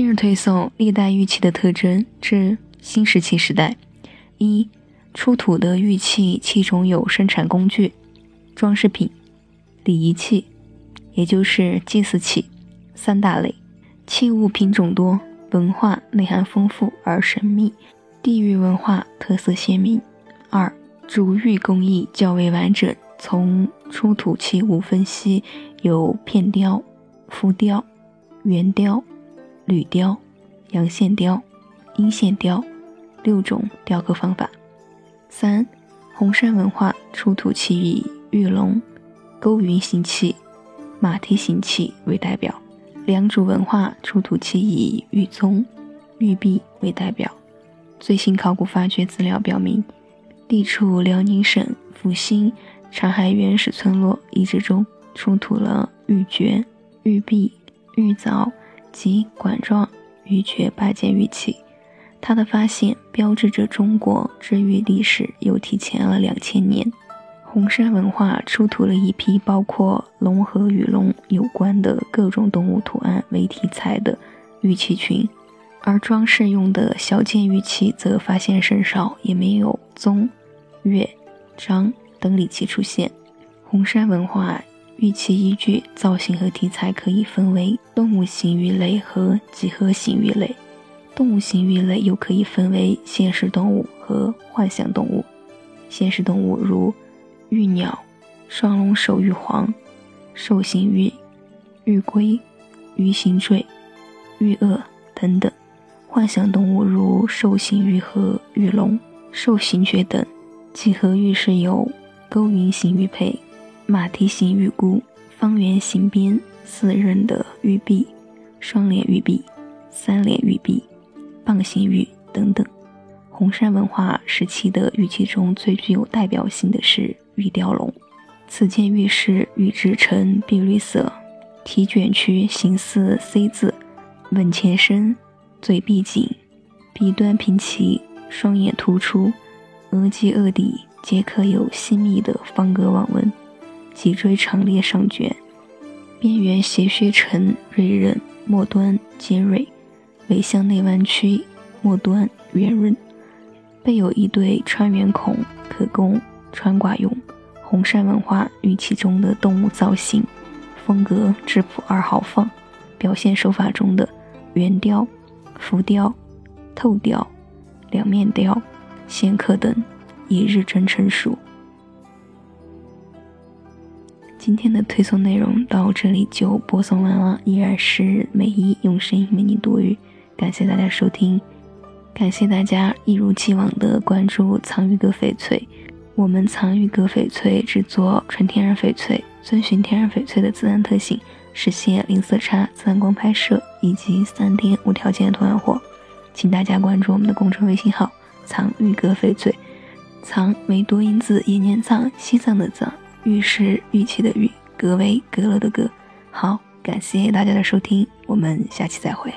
今日推送历代玉器的特征之新石器时代。一、出土的玉器器中有生产工具、装饰品、礼仪器，也就是祭祀器三大类。器物品种多，文化内涵丰富而神秘，地域文化特色鲜明。二、主玉工艺较为完整。从出土器物分析，有片雕、浮雕、圆雕、铝雕、阳线雕、阴线雕六种雕刻方法。三、红山文化出土器以玉龙、勾云形器、马蹄形器为代表；良渚文化出土器以玉宗、玉璧为代表。最新考古发掘资料表明，地处辽宁省阜新。长海原始村落遗址中出土了玉珏、玉璧、玉凿及管状玉珏八件玉器。它的发现标志着中国制玉历史又提前了两千年。红山文化出土了一批包括龙和与龙有关的各种动物图案为题材的玉器群，而装饰用的小件玉器则发现甚少，也没有宗、月、章。等礼器出现，红山文化玉器依据造型和题材可以分为动物型玉类和几何型玉类。动物型玉类又可以分为现实动物和幻想动物。现实动物如玉鸟、双龙首玉皇、兽形玉、玉龟、鱼形坠、玉鳄等等。幻想动物如兽形玉和玉龙、兽形蕨等。几何玉是由勾云形玉佩、马蹄形玉箍、方圆形边四刃的玉璧、双脸玉璧、三脸玉璧、棒形玉等等。红山文化时期的玉器中最具有代表性的是玉雕龙。此件玉饰玉质呈碧绿色，体卷曲形似 C 字，吻前深，嘴闭紧，鼻端平齐，双眼突出，额际额底。皆刻有细密的方格网纹，脊椎长裂上卷，边缘斜削成锐刃，末端尖锐，尾向内弯曲，末端圆润，背有一对穿圆孔，可供穿挂用。红山文化玉器中的动物造型风格质朴而豪放，表现手法中的圆雕、浮雕、透雕、两面雕、线刻等。已日臻成熟。今天的推送内容到这里就播送完了，依然是美一用声音为你读语，感谢大家收听，感谢大家一如既往的关注藏玉阁翡翠。我们藏玉阁翡翠制作纯天然翡翠，遵循天然翡翠的自然特性，实现零色差、自然光拍摄以及三天无条件的退换货。请大家关注我们的公众微信号“藏玉阁翡翠”。藏为多音字，也念藏，西藏的藏。玉是玉器的玉，阁为阁楼的阁。好，感谢大家的收听，我们下期再会。